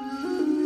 Música